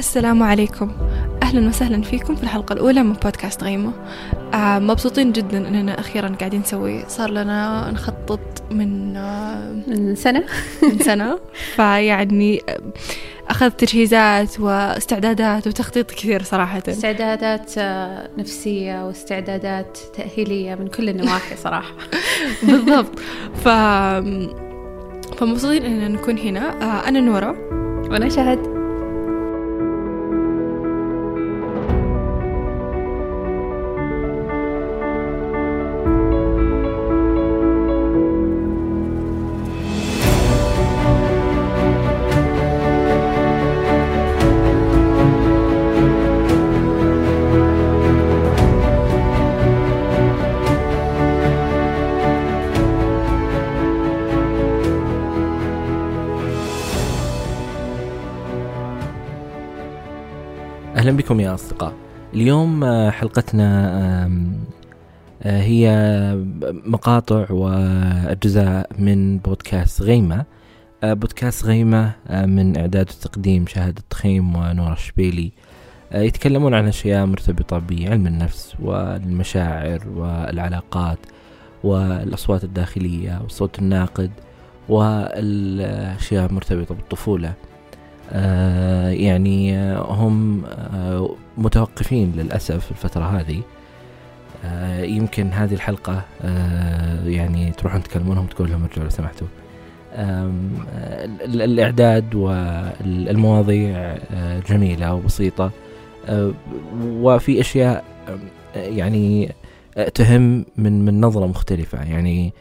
السلام عليكم. أهلا وسهلا فيكم في الحلقة الأولى من بودكاست غيمة. آه مبسوطين جدا أننا أخيرا قاعدين نسوي. صار لنا نخطط من آه من سنة. من سنة. فيعني أخذت تجهيزات واستعدادات وتخطيط كثير صراحة. استعدادات آه، نفسية واستعدادات تأهيلية من كل النواحي صراحة. بالضبط. ف فمبسوطين أننا نكون هنا. آه أنا نورا وأنا شهد. أهلا بكم يا أصدقاء. اليوم آه، حلقتنا آه، هي مقاطع وأجزاء من بودكاست غيمة. آه، بودكاست غيمة من إعداد وتقديم شاهد التخيم ونور الشبيلي. يتكلمون عن أشياء مرتبطة بعلم النفس والمشاعر والعلاقات والأصوات الداخلية والصوت الناقد والأشياء مرتبطة بالطفولة. يعني آه، هم آه، متوقفين للأسف الفترة هذه. يمكن هذه الحلقة يعني تروحون تكلمونهم تقول لهم ارجعوا لو سمحتوا. الإعداد والمواضيع جميلة وبسيطة وفي أشياء يعني تهم من من نظرة مختلفة. يعني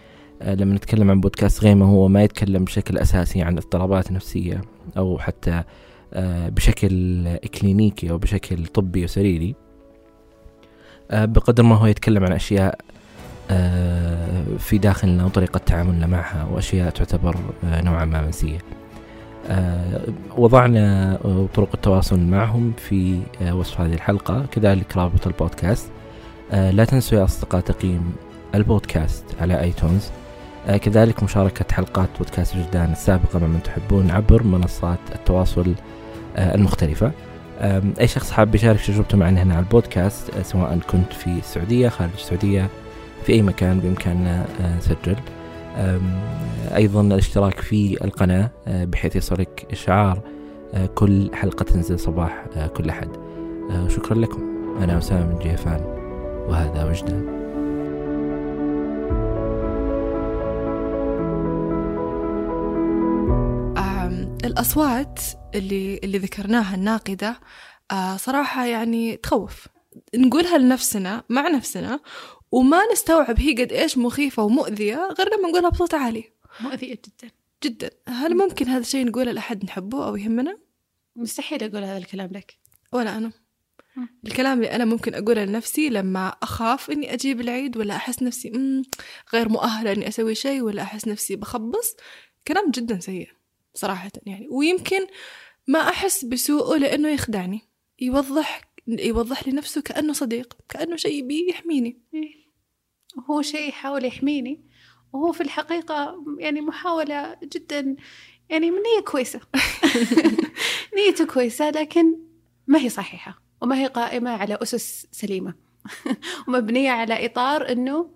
لما نتكلم عن بودكاست غيمة هو ما يتكلم بشكل أساسي عن اضطرابات نفسية. أو حتى آه، بشكل إكلينيكي أو بشكل طبي وسريري آه، بقدر ما هو يتكلم عن أشياء آه، في داخلنا وطريقة تعاملنا معها وأشياء تعتبر نوعا ما منسية. وضعنا طرق التواصل معهم في وصف هذه الحلقة كذلك رابط البودكاست. لا تنسوا يا أصدقاء تقييم البودكاست على آيتونز. كذلك مشاركة حلقات بودكاست وجدان السابقة مع من تحبون عبر منصات التواصل آه، المختلفة. أي شخص حاب يشارك تجربته معنا هنا على البودكاست آه، سواء كنت في السعودية خارج السعودية في أي مكان بإمكاننا نسجل. أيضا الاشتراك في القناة بحيث يصلك إشعار كل حلقة تنزل صباح كل أحد. شكرا لكم. أنا أسامة من جيفان وهذا وجدان. الأصوات اللي اللي ذكرناها الناقدة آه صراحة يعني تخوف. نقولها لنفسنا مع نفسنا وما نستوعب هي قد إيش مخيفة ومؤذية غير لما نقولها بصوت عالي. مؤذية جدا. جدا. هل ممكن هذا الشيء نقوله لأحد نحبه أو يهمنا؟ مستحيل أقول هذا الكلام لك. ولا أنا. الكلام اللي أنا ممكن أقوله لنفسي لما أخاف إني أجيب العيد ولا أحس نفسي غير مؤهلة إني أسوي شيء ولا أحس نفسي بخبص كلام جدا سيء. صراحة يعني. ويمكن ما أحس بسوءه لأنه يخدعني. يوضح يوضح لي نفسه كأنه صديق كأنه شيء بي يحميني هو شيء يحاول يحميني. وهو في الحقيقة يعني محاولة جدا يعني من نية كويسة. نيته كويسة لكن ما هي صحيحة. وما هي قائمة على أسس سليمة. ومبنية على إطار أنه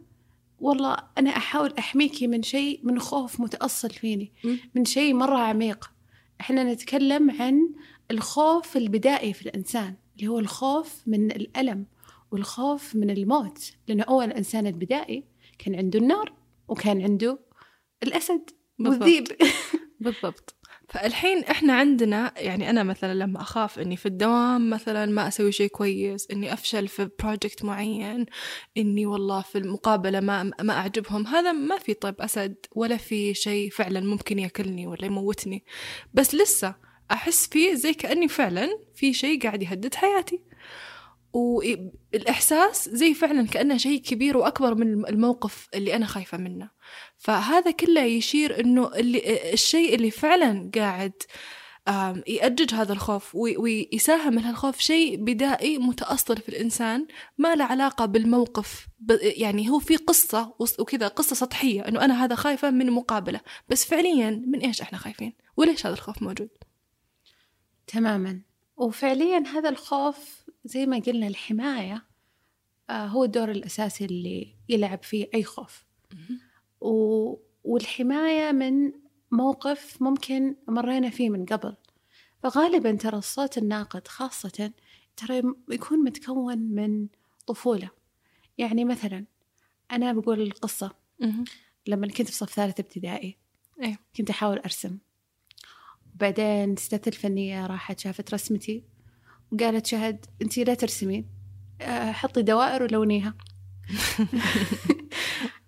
والله أنا أحاول أحميكي من شيء من خوف متأصل فيني. من شيء مرة عميق. إحنا نتكلم عن الخوف البدائي في الإنسان اللي هو الخوف من الألم والخوف من الموت. لأنه أول الإنسان البدائي كان عنده النار وكان عنده الأسد والذيب. بالضبط. فالحين إحنا عندنا يعني أنا مثلا لما أخاف إني في الدوام مثلا ما أسوي شيء كويس إني أفشل في بروجكت معين إني والله في المقابلة ما ما أعجبهم هذا ما في طيب أسد ولا في شيء فعلا ممكن يأكلني ولا يموتني. بس لسه أحس فيه زي كأني فعلا في شيء قاعد يهدد حياتي. والإحساس زي فعلا كأنه شيء كبير وأكبر من الموقف اللي أنا خايفة منه. فهذا كله يشير أنه اللي الشيء اللي فعلا قاعد يأجج هذا الخوف ويساهم هالخوف شيء بدائي متأصل في الإنسان ما له علاقة بالموقف يعني هو في قصة وكذا قصة سطحية أنه أنا هذا خايفة من مقابلة بس فعليا من إيش إحنا خايفين؟ وليش هذا الخوف موجود؟ تماما. وفعليا هذا الخوف زي ما قلنا الحماية آه، هو الدور الأساسي اللي يلعب فيه أي خوف. و... والحماية من موقف ممكن مرينا فيه من قبل. فغالبا ترى الصوت الناقد خاصة ترى يكون متكون من طفولة. يعني مثلا أنا بقول القصة. لما كنت في صف ثالث ابتدائي. إيه. كنت أحاول أرسم. بعدين ستة الفنية راحت شافت رسمتي وقالت شهد أنتي لا ترسمين. آه، حطي دوائر ولونيها.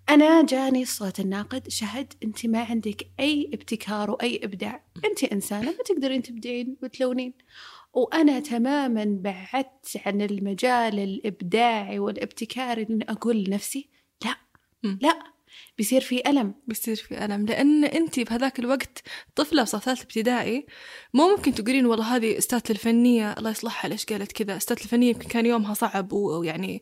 أنا جاني صوت الناقد شهد أنت ما عندك أي ابتكار وأي إبداع. أنت إنسانة ما تقدرين تبدعين وتلونين. وأنا تماما بعدت عن المجال الإبداعي والابتكاري إن أقول لنفسي لا. لا. بيصير في ألم. بيصير في ألم. لأن أنت بهذاك الوقت طفلة في صف ثالث ابتدائي مو ممكن تقولين والله هذه أستاذة الفنية الله يصلحها ليش قالت كذا. أستاذة الفنية يمكن كان يومها صعب ويعني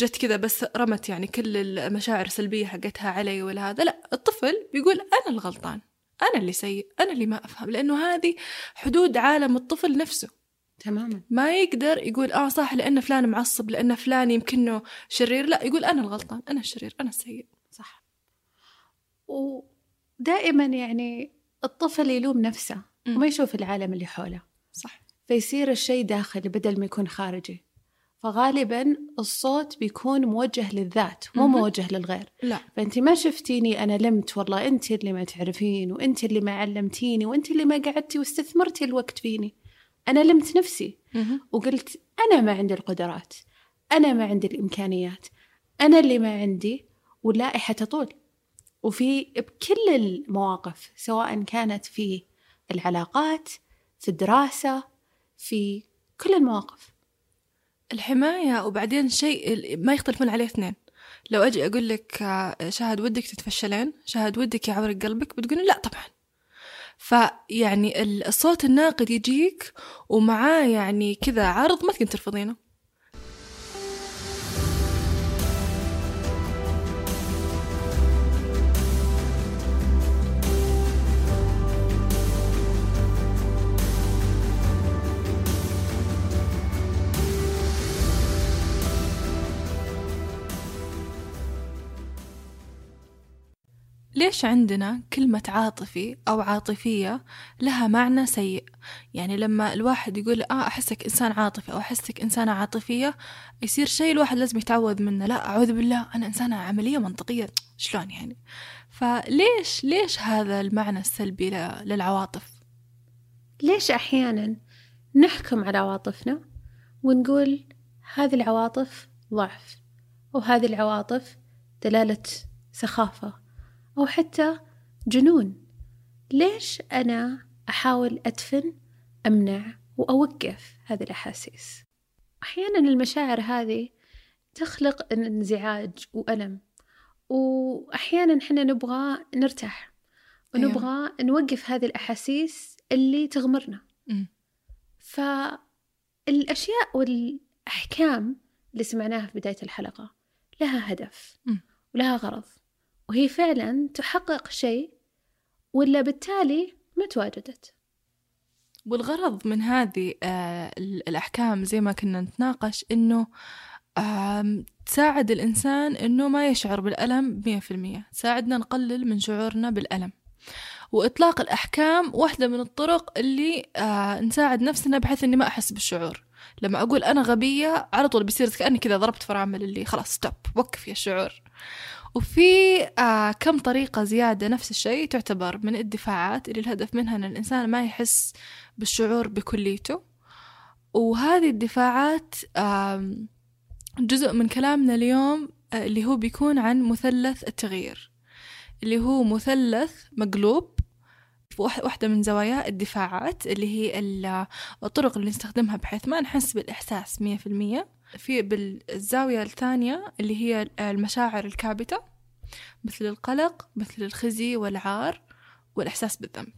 جت كذا بس رمت يعني كل المشاعر السلبية حقتها علي ولا هذا. لا الطفل بيقول أنا الغلطان أنا اللي سيء أنا اللي ما أفهم لأنه هذه حدود عالم الطفل نفسه. تماما. ما يقدر يقول آه صح لأن فلان معصب لأن فلان يمكنه شرير لا يقول أنا الغلطان أنا الشرير أنا السيء. صح. ودائما يعني الطفل يلوم نفسه. وما يشوف العالم اللي حوله. صح. فيصير الشيء داخلي بدل ما يكون خارجي. فغالبا الصوت بيكون موجه للذات مو. موجه للغير. لا. فانت ما شفتيني أنا لمت والله انت اللي ما تعرفين وانت اللي ما علمتيني وانت اللي ما قعدتي واستثمرتي الوقت فيني. أنا لمت نفسي. وقلت أنا ما عندي القدرات أنا ما عندي الإمكانيات أنا اللي ما عندي واللائحة تطول. وفي بكل المواقف سواء كانت في العلاقات في الدراسة في كل المواقف. الحماية وبعدين شيء ما يختلفون عليه اثنين. لو أجي أقول لك آه، شاهد ودك تتفشلين شاهد ودك يعورك قلبك بتقولي لا طبعا. فيعني ال- الصوت الناقد يجيك ومعاه يعني كذا عرض ما تقدر ترفضينه. ليش عندنا كلمة عاطفي أو عاطفية لها معنى سيء؟ يعني لما الواحد يقول آه أحسك إنسان عاطفي أو أحسك إنسانة عاطفية يصير شيء الواحد لازم يتعوذ منه. لا أعوذ بالله أنا إنسانة عملية منطقية. شلون يعني؟ فليش ليش هذا المعنى السلبي للعواطف؟ ليش أحيانا نحكم على عواطفنا ونقول هذه العواطف ضعف وهذه العواطف دلالة سخافة؟ أو حتى جنون ليش أنا أحاول أدفن أمنع وأوقف هذه الأحاسيس أحيانا المشاعر هذه تخلق انزعاج وألم وأحيانا إحنا نبغى نرتاح أيوة. ونبغى نوقف هذه الأحاسيس اللي تغمرنا مم. فالأشياء والأحكام اللي سمعناها في بداية الحلقة لها هدف مم. ولها غرض وهي فعلا تحقق شيء ولا بالتالي ما تواجدت. والغرض من هذه آه، ال- الأحكام زي ما كنا نتناقش إنه تساعد الإنسان إنه ما يشعر بالألم مية في المية. تساعدنا نقلل من شعورنا بالألم. وإطلاق الأحكام واحدة من الطرق اللي آه نساعد نفسنا بحيث إني ما أحس بالشعور. لما أقول أنا غبية على طول بيصير كأني كذا ضربت فرامل اللي خلاص ستوب وقف يا الشعور وفي آه كم طريقة زيادة نفس الشيء تعتبر من الدفاعات اللي الهدف منها أن الإنسان ما يحس بالشعور بكليته. وهذه الدفاعات آم، جزء من كلامنا اليوم آه، اللي هو بيكون عن مثلث التغيير اللي هو مثلث مقلوب. واح- واحدة من زواياه الدفاعات اللي هي ال- الطرق اللي نستخدمها بحيث ما نحس بالإحساس مية في المية. في بالزاوية الثانية اللي هي المشاعر الكابتة مثل القلق مثل الخزي والعار والإحساس بالذنب.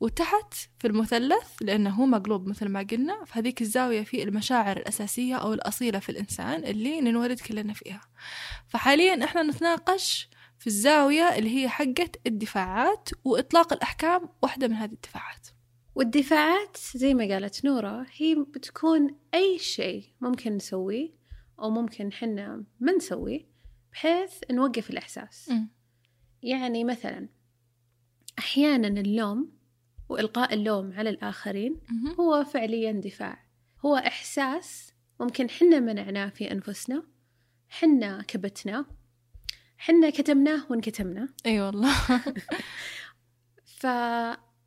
وتحت في المثلث لأنه هو مقلوب مثل ما قلنا في هذيك الزاوية في المشاعر الأساسية أو الأصيلة في الإنسان اللي ننولد كلنا فيها. فحاليا إحنا نتناقش في الزاوية اللي هي حقت الدفاعات وإطلاق الأحكام واحدة من هذه الدفاعات. والدفاعات زي ما قالت نورة هي بتكون أي شيء ممكن نسويه أو ممكن حنا ما نسويه بحيث نوقف الإحساس مم. يعني مثلا أحيانا اللوم وإلقاء اللوم على الآخرين مهم. هو فعليا دفاع هو إحساس ممكن حنا منعناه في أنفسنا حنا كبتناه حنا كتمناه وانكتمنا أي والله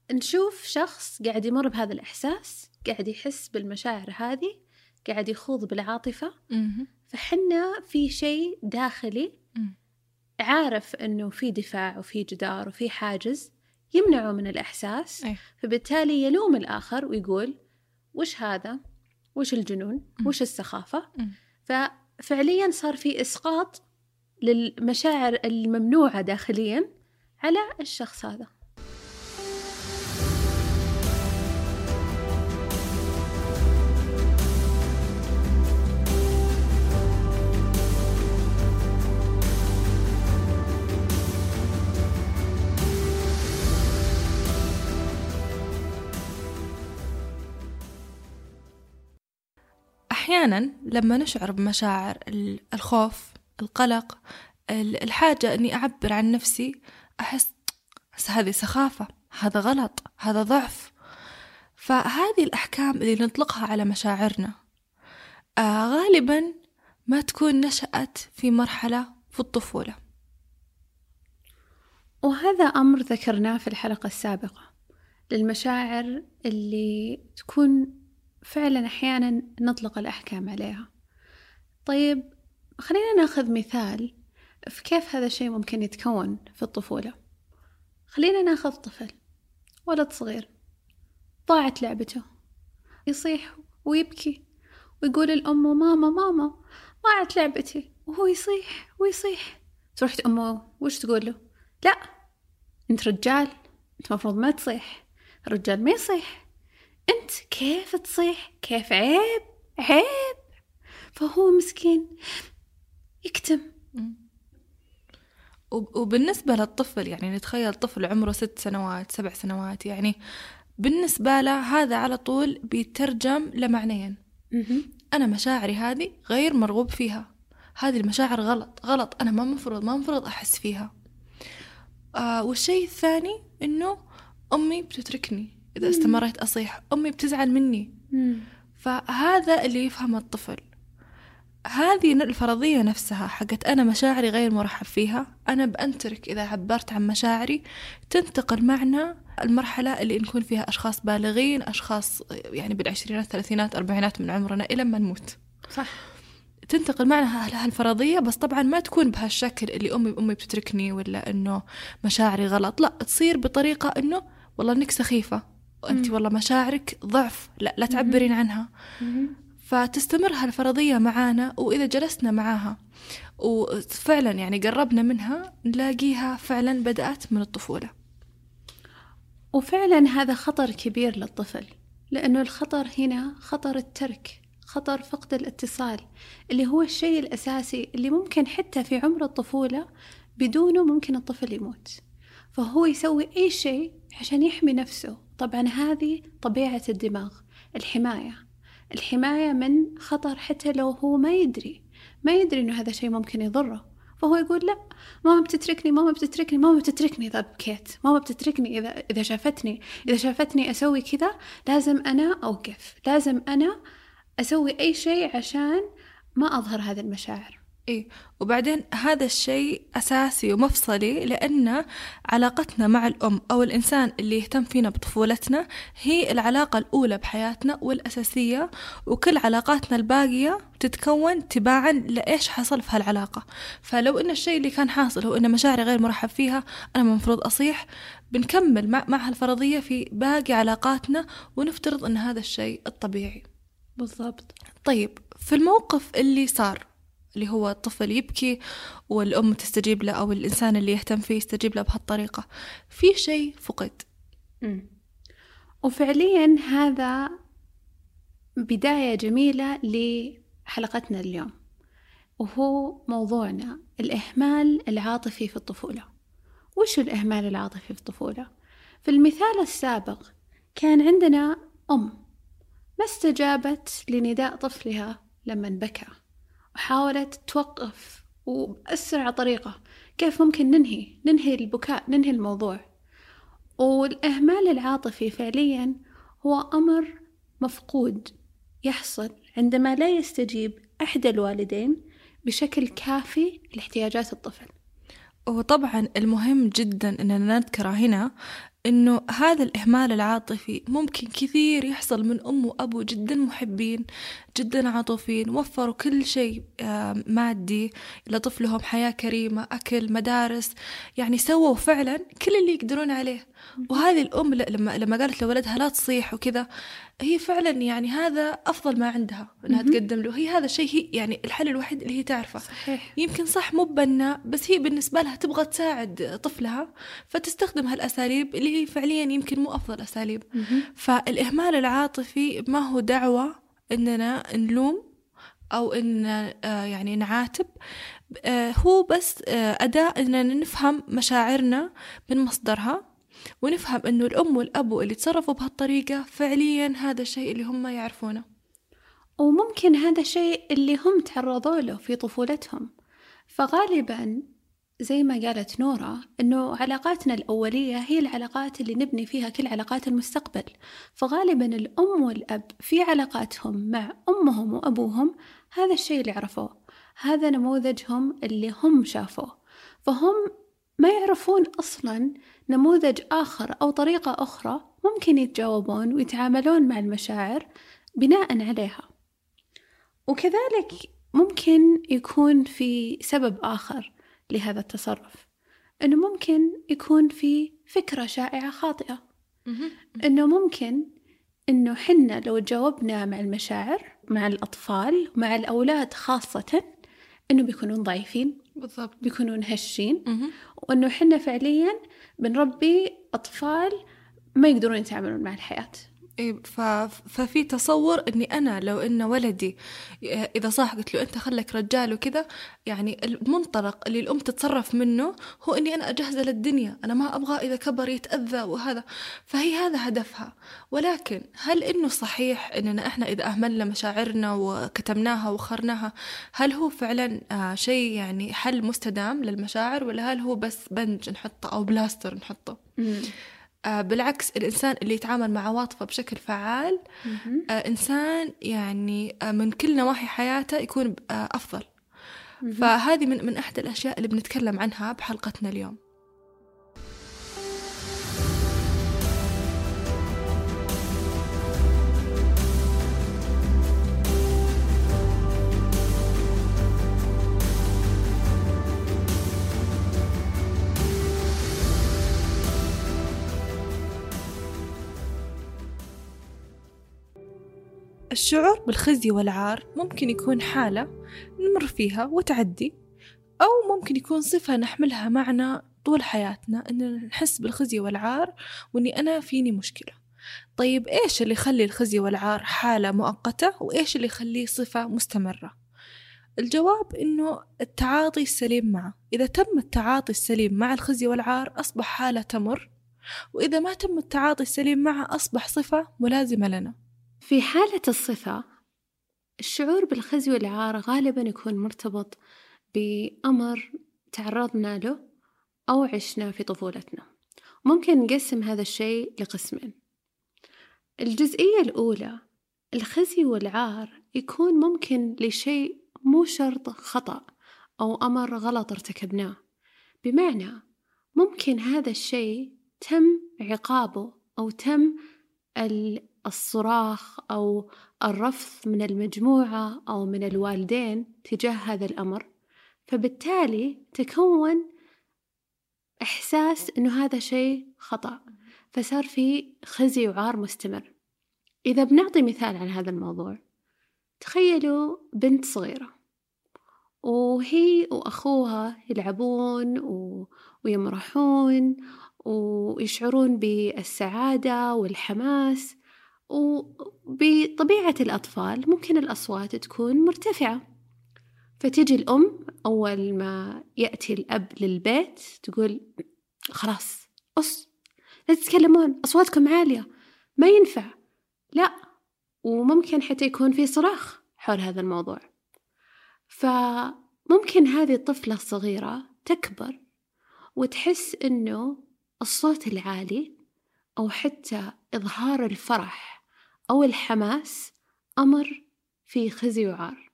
فنشوف شخص قاعد يمر بهذا الإحساس قاعد يحس بالمشاعر هذه قاعد يخوض بالعاطفة. فحنا في شيء داخلي. عارف إنه في دفاع وفي جدار وفي حاجز يمنعه من الإحساس أي. فبالتالي يلوم الآخر ويقول وش هذا وش الجنون. وش السخافة مم. ففعليا صار في إسقاط للمشاعر الممنوعة داخليا على الشخص هذا أحيانا لما نشعر بمشاعر ال- الخوف القلق ال- الحاجة أني أعبر عن نفسي أحس هذه سخافة هذا غلط هذا ضعف. فهذه الأحكام اللي نطلقها على مشاعرنا آه غالبا ما تكون نشأت في مرحلة في الطفولة. وهذا أمر ذكرناه في الحلقة السابقة للمشاعر اللي تكون فعلا أحيانا نطلق الأحكام عليها. طيب خلينا ناخذ مثال في كيف هذا الشيء ممكن يتكون في الطفولة. خلينا ناخذ طفل ولد صغير ضاعت لعبته. يصيح ويبكي ويقول الأم ماما ماما ضاعت لعبتي. وهو يصيح ويصيح. تروح أمه وش تقول له؟ لا أنت رجال أنت مفروض ما تصيح الرجال ما يصيح. أنت كيف تصيح؟ كيف عيب؟ عيب. فهو مسكين. يكتم. وب- وبالنسبة للطفل يعني نتخيل طفل عمره ست سنوات سبع سنوات يعني بالنسبة له هذا على طول بيترجم لمعنيين. أنا مشاعري هذه غير مرغوب فيها. هذه المشاعر غلط. غلط. أنا ما مفروض ما مفروض أحس فيها. آه والشيء الثاني إنه أمي بتتركني. إذا استمريت أصيح أمي بتزعل مني. فهذا اللي يفهم الطفل. هذه الفرضية نفسها حقت أنا مشاعري غير مرحب فيها. أنا بأنترك إذا عبرت عن مشاعري. تنتقل معنا المرحلة اللي نكون فيها أشخاص بالغين أشخاص يعني بالعشرينات ثلاثينات أربعينات من عمرنا إلى ما نموت. صح. تنتقل معنا هالفرضية بس طبعا ما تكون بهالشكل اللي أمي أمي بتتركني ولا إنه مشاعري غلط. لا تصير بطريقة إنه والله إنك سخيفة. وأنت مم. والله مشاعرك ضعف. لا لا تعبرين عنها. فتستمر هالفرضية معانا وإذا جلسنا معاها وفعلا يعني قربنا منها نلاقيها فعلا بدأت من الطفولة. وفعلا هذا خطر كبير للطفل لأنه الخطر هنا خطر الترك خطر فقد الاتصال اللي هو الشيء الأساسي اللي ممكن حتى في عمر الطفولة بدونه ممكن الطفل يموت. فهو يسوي أي شيء عشان يحمي نفسه. طبعا هذه طبيعة الدماغ الحماية. الحماية من خطر حتى لو هو ما يدري ما يدري إنه هذا شيء ممكن يضره. فهو يقول لا ماما بتتركني ماما بتتركني ماما بتتركني إذا بكيت ماما بتتركني إذا إذا شافتني إذا شافتني أسوي كذا لازم أنا أوقف لازم أنا أسوي أي شيء عشان ما أظهر هذه المشاعر. إيه وبعدين هذا الشيء أساسي ومفصلي لأن علاقتنا مع الأم أو الإنسان اللي يهتم فينا بطفولتنا هي العلاقة الأولى بحياتنا والأساسية وكل علاقاتنا الباقية تتكون تباعا لإيش حصل في هالعلاقة. فلو إن الشيء اللي كان حاصل هو إن مشاعري غير مرحب فيها أنا المفروض أصيح بنكمل مع, مع هالفرضية في باقي علاقاتنا ونفترض إن هذا الشيء الطبيعي. بالضبط. طيب في الموقف اللي صار اللي هو الطفل يبكي والأم تستجيب له أو الإنسان اللي يهتم فيه يستجيب له بهالطريقة في شيء فقد. وفعليا هذا بداية جميلة لحلقتنا اليوم وهو موضوعنا الإهمال العاطفي في الطفولة وش الإهمال العاطفي في الطفولة؟ في المثال السابق كان عندنا أم ما استجابت لنداء طفلها لما بكى وحاولت توقف وبأسرع طريقة. كيف ممكن ننهي؟ ننهي البكاء ننهي الموضوع. والإهمال العاطفي فعليا هو أمر مفقود يحصل عندما لا يستجيب أحد الوالدين بشكل كافي لاحتياجات الطفل. وطبعا المهم جدا أننا نذكره هنا إنه هذا الإهمال العاطفي ممكن كثير يحصل من أم وأبو جدا محبين جدا عاطفيين وفروا كل شيء آه، مادي لطفلهم حياة كريمة أكل مدارس يعني سووا فعلا كل اللي يقدرون عليه. وهذه الأم لما لما قالت لولدها لا تصيح وكذا هي فعلا يعني هذا أفضل ما عندها إنها تقدم له. هي هذا الشيء هي يعني الحل الوحيد اللي هي تعرفه. صحيح. يمكن صح مو بس هي بالنسبة لها تبغى تساعد طفلها فتستخدم هالأساليب اللي هي فعليا يمكن مو أفضل أساليب. فالإهمال العاطفي ما هو دعوة إننا نلوم أو إن آه، يعني نعاتب. آه، هو بس آه، أداة إننا نفهم مشاعرنا من مصدرها ونفهم إنه الأم والابو اللي تصرفوا بهالطريقة فعليا هذا الشيء اللي هم يعرفونه. وممكن هذا الشيء اللي هم تعرضوا له في طفولتهم. فغالبا زي ما قالت نورا إنه علاقاتنا الأولية هي العلاقات اللي نبني فيها كل علاقات المستقبل. فغالبا الأم والأب في علاقاتهم مع أمهم وأبوهم هذا الشيء اللي عرفوه. هذا نموذجهم اللي هم شافوه. فهم ما يعرفون أصلا نموذج آخر أو طريقة أخرى ممكن يتجاوبون ويتعاملون مع المشاعر بناء عليها. وكذلك ممكن يكون في سبب آخر. لهذا التصرف. أنه ممكن يكون في فكرة شائعة خاطئة. أنه ممكن أنه حنا لو تجاوبنا مع المشاعر مع الأطفال مع الأولاد خاصة أنه بيكونون ضعيفين. بالضبط. بيكونون هشين. وأنه حنا فعليا بنربي أطفال ما يقدرون يتعاملون مع الحياة. ففي تصور إني أنا لو إن ولدي إذا صاح قلت له أنت خلك رجال وكذا يعني المنطلق اللي الأم تتصرف منه هو إني أنا أجهزه للدنيا أنا ما أبغى إذا كبر يتأذى وهذا. فهي هذا هدفها. ولكن هل إنه صحيح إننا إحنا إذا أهملنا مشاعرنا وكتمناها وخرناها هل هو فعلا آه شيء يعني حل مستدام للمشاعر ولا هل هو بس بنج نحطه أو بلاستر نحطه؟ بالعكس الإنسان اللي يتعامل مع عواطفه بشكل فعال آه، إنسان يعني آه، من كل نواحي حياته يكون أفضل. فهذه من من أحد الأشياء اللي بنتكلم عنها بحلقتنا اليوم. الشعور بالخزي والعار ممكن يكون حالة نمر فيها وتعدي أو ممكن يكون صفة نحملها معنا طول حياتنا إننا نحس بالخزي والعار وإني أنا فيني مشكلة. طيب إيش اللي يخلي الخزي والعار حالة مؤقتة؟ وإيش اللي يخليه صفة مستمرة؟ الجواب إنه التعاطي السليم معه. إذا تم التعاطي السليم مع الخزي والعار أصبح حالة تمر وإذا ما تم التعاطي السليم معه أصبح صفة ملازمة لنا. في حالة الصفة الشعور بالخزي والعار غالبا يكون مرتبط بأمر تعرضنا له أو عشنا في طفولتنا. ممكن نقسم هذا الشيء لقسمين. الجزئية الأولى الخزي والعار يكون ممكن لشيء مو شرط خطأ أو أمر غلط ارتكبناه. بمعنى ممكن هذا الشيء تم عقابه أو تم الصراخ أو الرفض من المجموعة أو من الوالدين تجاه هذا الأمر. فبالتالي تكون إحساس إنه هذا شيء خطأ. فصار في خزي وعار مستمر. إذا بنعطي مثال عن هذا الموضوع. تخيلوا بنت صغيرة. وهي وأخوها يلعبون و... ويمرحون ويشعرون بالسعادة والحماس. وبطبيعة الأطفال ممكن الأصوات تكون مرتفعة. فتجي الأم أول ما يأتي الأب للبيت تقول خلاص أص لا تتكلمون أصواتكم عالية ما ينفع. لا وممكن حتى يكون في صراخ حول هذا الموضوع. فممكن هذه الطفلة الصغيرة تكبر وتحس إنه الصوت العالي أو حتى إظهار الفرح أو الحماس أمر فيه خزي وعار.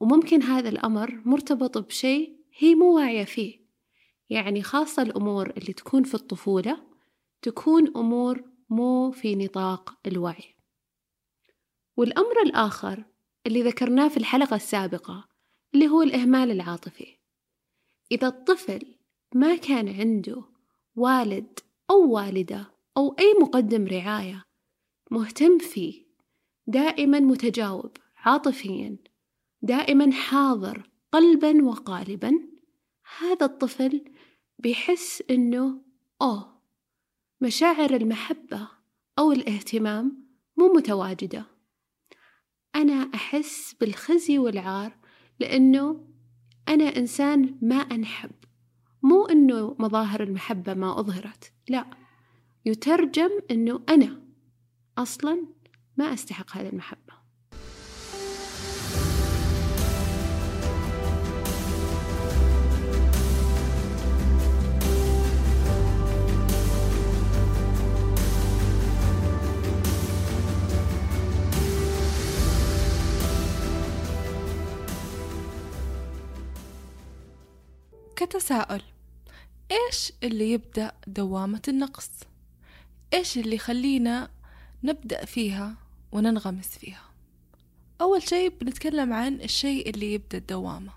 وممكن هذا الأمر مرتبط بشيء هي مو واعية فيه. يعني خاصة الأمور اللي تكون في الطفولة تكون أمور مو في نطاق الوعي. والأمر الآخر اللي ذكرناه في الحلقة السابقة اللي هو الإهمال العاطفي. إذا الطفل ما كان عنده والد أو والدة أو أي مقدم رعاية مهتم فيه دائما متجاوب عاطفيا دائما حاضر قلبا وقالبا. هذا الطفل بيحس إنه أوه مشاعر المحبة أو الاهتمام مو متواجدة. أنا أحس بالخزي والعار لأنه أنا إنسان ما أنحب. مو إنه مظاهر المحبة ما أظهرت لا. يترجم إنه أنا أصلا ما أستحق هذه المحبة كتساؤل إيش اللي يبدأ دوامة النقص؟ إيش اللي يخلينا نبدأ فيها وننغمس فيها؟ أول شيء بنتكلم عن الشيء اللي يبدأ الدوامة.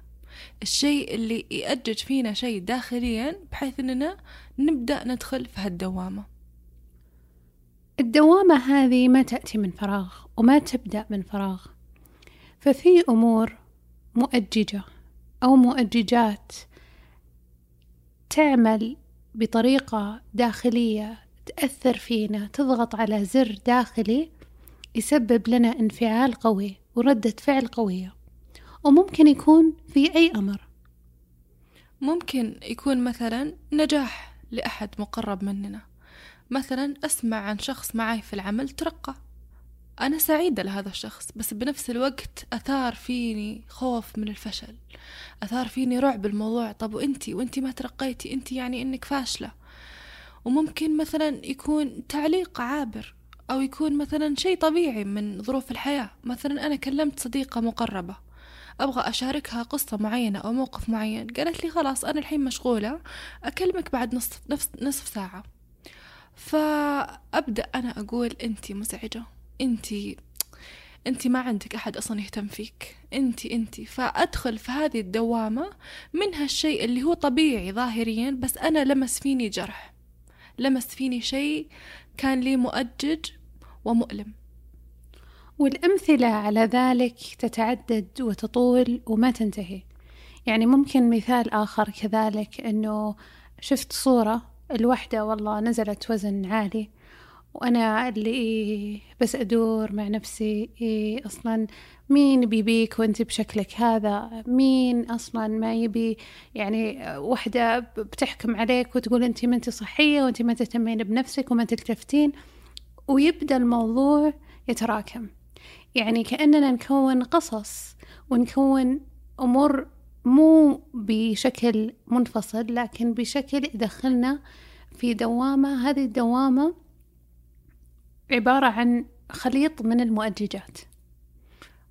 الشيء اللي يأجج فينا شيء داخليا بحيث أننا نبدأ ندخل في هالدوامة. الدوامة هذه ما تأتي من فراغ وما تبدأ من فراغ. ففي أمور مؤججة أو مؤججات تعمل بطريقة داخلية تأثر فينا تضغط على زر داخلي يسبب لنا انفعال قوي وردة فعل قوية. وممكن يكون في أي أمر. ممكن يكون مثلا نجاح لأحد مقرب مننا. مثلا أسمع عن شخص معي في العمل ترقى. أنا سعيدة لهذا الشخص بس بنفس الوقت أثار فيني خوف من الفشل. أثار فيني رعب الموضوع طب وإنتي؟ وإنتي ما ترقيتي؟ إنتي يعني إنك فاشلة. وممكن مثلا يكون تعليق عابر أو يكون مثلا شيء طبيعي من ظروف الحياة. مثلا أنا كلمت صديقة مقربة أبغى أشاركها قصة معينة أو موقف معين. قالت لي خلاص أنا الحين مشغولة أكلمك بعد نصف, نصف, نصف ساعة. فأبدأ أنا أقول أنتي مزعجة أنتي أنتي ما عندك أحد أصلا يهتم فيك. أنتي أنتي فأدخل في هذه الدوامة من هالشيء اللي هو طبيعي ظاهريا بس أنا لمس فيني جرح. لمس فيني شيء كان لي مؤجج ومؤلم. والأمثلة على ذلك تتعدد وتطول وما تنتهي. يعني ممكن مثال آخر كذلك أنه شفت صورة الوحدة والله نزلت وزن عالي. وأنا اللي بس أدور مع نفسي إيه أصلا مين بيبيك وأنت بشكلك هذا؟ مين أصلا ما يبي؟ يعني وحدة بتحكم عليك وتقول أنت ما أنت صحية وأنت ما تهتمين بنفسك وما تلتفتين ويبدأ الموضوع يتراكم. يعني كأننا نكون قصص ونكون أمور مو بشكل منفصل لكن بشكل يدخلنا في دوامة. هذه الدوامة عبارة عن خليط من المؤججات.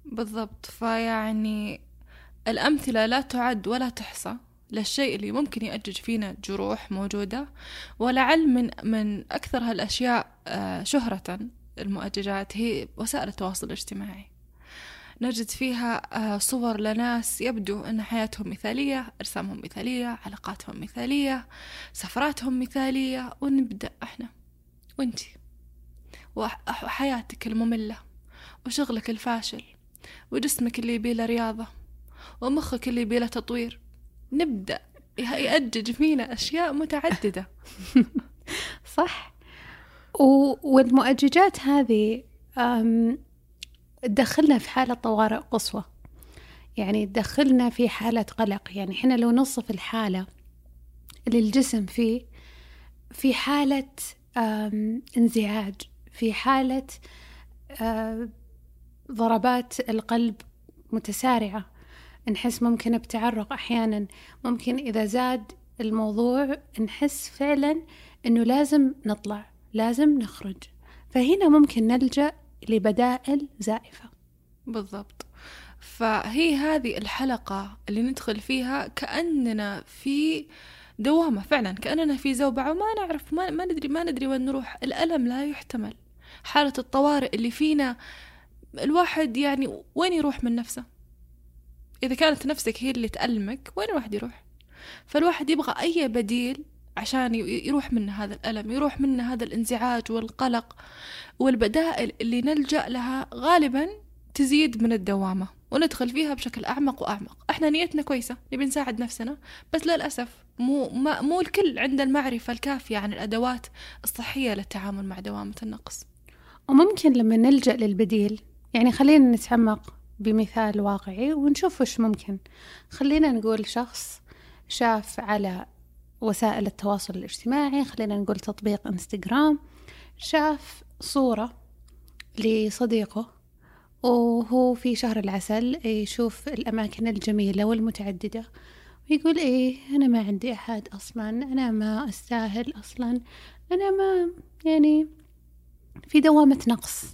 بالضبط. فيعني الأمثلة لا تعد ولا تحصى. للشيء اللي ممكن يأجج فينا جروح موجودة ولعل من من أكثر هالأشياء آه، شهرة المؤججات هي وسائل التواصل الاجتماعي. نجد فيها آه، صور لناس يبدو أن حياتهم مثالية أجسامهم مثالية علاقاتهم مثالية سفراتهم مثالية. ونبدأ إحنا. وإنتي؟ وحياتك المملة وشغلك الفاشل وجسمك اللي يبيله رياضة ومخك اللي يبيله تطوير. نبدأ. يأجج فينا أشياء متعددة. صح. والمؤججات هذه تدخلنا في حالة طوارئ قصوى. يعني تدخلنا في حالة قلق. يعني إحنا لو نصف الحالة اللي الجسم فيه في حالة انزعاج. في حالة آه، ضربات القلب متسارعة. نحس ممكن بتعرق أحيانا. ممكن إذا زاد الموضوع نحس فعلا إنه لازم نطلع لازم نخرج. فهنا ممكن نلجأ لبدائل زائفة. بالضبط. فهي هذه الحلقة اللي ندخل فيها كأننا في دوامة فعلا كأننا في زوبعة. وما نعرف ما, ما ندري ما ندري وين نروح. الألم لا يحتمل. حالة الطوارئ اللي فينا الواحد يعني وين يروح من نفسه؟ إذا كانت نفسك هي اللي تألمك وين الواحد يروح؟ فالواحد يبغى أي بديل عشان يروح منه هذا الألم يروح منه هذا الانزعاج والقلق والبدائل اللي نلجأ لها غالبا تزيد من الدوامة وندخل فيها بشكل أعمق وأعمق. إحنا نيتنا كويسة نبي نساعد نفسنا بس للأسف مو مو الكل عنده المعرفة الكافية عن الأدوات الصحية للتعامل مع دوامة النقص. وممكن لما نلجأ للبديل يعني خلينا نتعمق بمثال واقعي ونشوف وش ممكن. خلينا نقول شخص شاف على وسائل التواصل الاجتماعي خلينا نقول تطبيق إنستغرام شاف صورة لصديقه وهو في شهر العسل يشوف الأماكن الجميلة والمتعددة ويقول إيه أنا ما عندي أحد أصلا أنا ما أستاهل أصلا أنا ما يعني في دوامة نقص.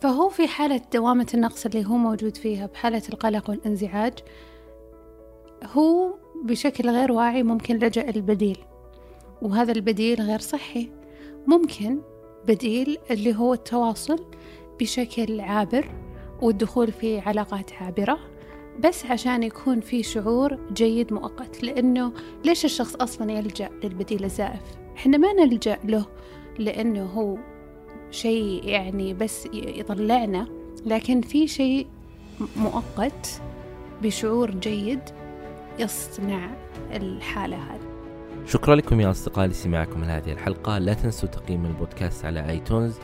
فهو في حالة دوامة النقص اللي هو موجود فيها بحالة القلق والانزعاج هو بشكل غير واعي ممكن لجأ البديل. وهذا البديل غير صحي. ممكن بديل اللي هو التواصل بشكل عابر والدخول في علاقات عابرة بس عشان يكون في شعور جيد مؤقت. لأنه ليش الشخص أصلا يلجأ للبديل الزائف؟ إحنا ما نلجأ له لأنه هو شيء يعني بس يطلعنا لكن في شيء مؤقت بشعور جيد يصنع الحالة هذه. شكرا لكم يا أصدقائي لسماعكم لهذه الحلقة. لا تنسوا تقييم البودكاست على آيتونز.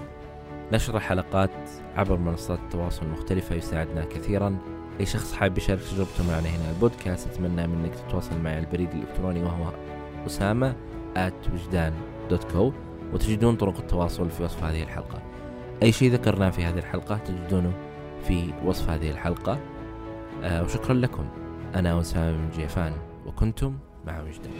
نشر الحلقات عبر منصات التواصل المختلفة يساعدنا كثيرا. أي شخص حاب يشارك تجربته معنا هنا البودكاست أتمنى منك تتواصل معي على البريد الإلكتروني وهو أسامة at وجدان دوت كو وتجدون طرق التواصل في وصف هذه الحلقة. أي شيء ذكرناه في هذه الحلقة تجدونه في وصف هذه الحلقة. آه وشكرا لكم. أنا أسامة بن جيفان وكنتم مع وجدان